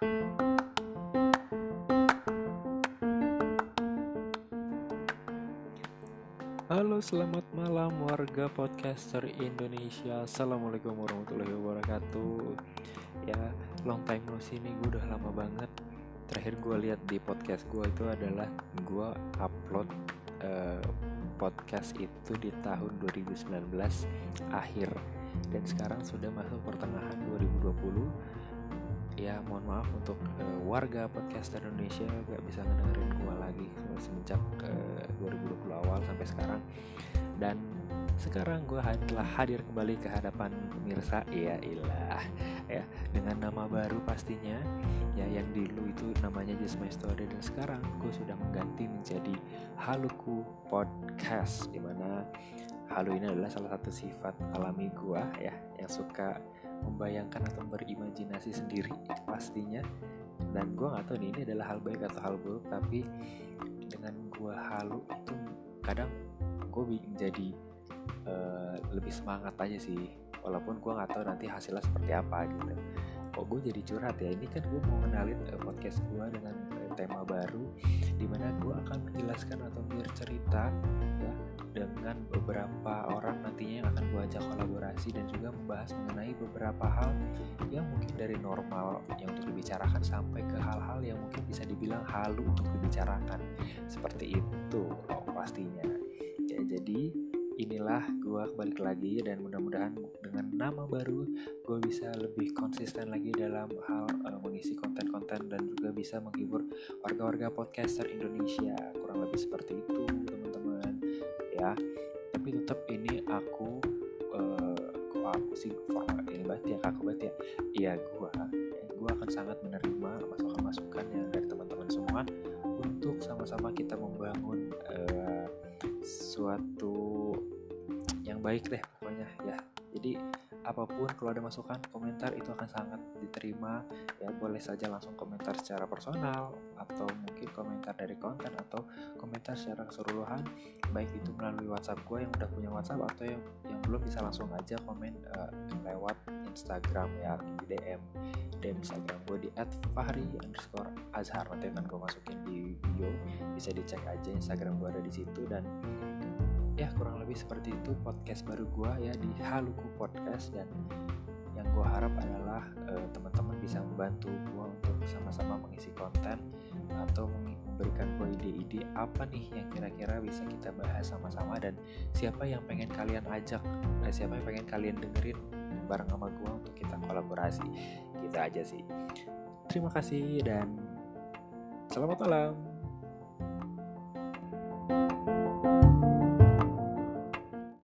Halo selamat malam warga podcaster Indonesia. Assalamualaikum warahmatullahi wabarakatuh. Ya long time no see nih gue udah lama banget. Terakhir gue lihat di podcast gue itu adalah gue upload uh, podcast itu di tahun 2019 akhir. Dan sekarang sudah masuk pertengahan 2020 ya mohon maaf untuk uh, warga podcaster Indonesia gak bisa ngedengerin gue lagi semenjak uh, 2020 awal sampai sekarang. Dan sekarang gue telah hadir kembali ke hadapan pemirsa ya ilah ya dengan nama baru pastinya. Ya yang dulu itu namanya Just My Story dan sekarang gue sudah mengganti menjadi Haluku Podcast di mana halu ini adalah salah satu sifat alami gue ya yang suka membayangkan atau berimajinasi sendiri pastinya. Dan gue nggak tahu nih ini adalah hal baik atau hal buruk tapi dengan gue halu itu kadang gue menjadi uh, lebih semangat aja sih. Walaupun gue nggak tahu nanti hasilnya seperti apa gitu kok gue jadi curhat ya? Ini kan gue mau kenalin uh, podcast gue dengan uh, tema baru di mana gue akan menjelaskan atau bercerita ya dengan beberapa orang nantinya yang akan gue ajak kolaborasi dan juga membahas mengenai beberapa hal yang mungkin dari normal yang untuk dibicarakan sampai ke hal-hal yang mungkin bisa dibilang halu untuk dibicarakan. Seperti balik lagi dan mudah-mudahan dengan nama baru gue bisa lebih konsisten lagi dalam hal uh, mengisi konten-konten dan juga bisa menghibur warga-warga podcaster Indonesia. Kurang lebih seperti itu ya tapi tetap ini aku uh, aku sih format ini banget ya aku banget ya. Iya gua gua akan sangat menerima masukan-masukan yang dari teman-teman semua untuk sama-sama kita membangun uh, suatu baik deh pokoknya ya. Jadi apa pun kalau ada masukan komentar itu akan sangat diterima. Ya boleh saja langsung komentar secara personal atau mungkin komentar dari konten atau komentar secara keseluruhan. Baik itu melalui WhatsApp gue yang udah punya WhatsApp atau yang yang belum bisa langsung aja komen uh, lewat Instagram ya di DM DM Instagram gue di @fahri underscore azhar. Nanti akan gue masukin di bio. Bisa dicek aja Instagram gue ada di situ dan ya kurang lebih seperti itu podcast baru gue ya di Haluku Podcast. Dan yang gue harap adalah uh, teman-teman bisa membantu gue untuk sama-sama mengisi konten atau memberikan gue ide-ide apa nih yang kira-kira bisa kita bahas sama-sama. Dan siapa yang pengen kalian ajak dan eh, siapa yang pengen kalian dengerin bareng sama gue untuk kita kolaborasi? Kita aja sih. Terima kasih dan selamat malam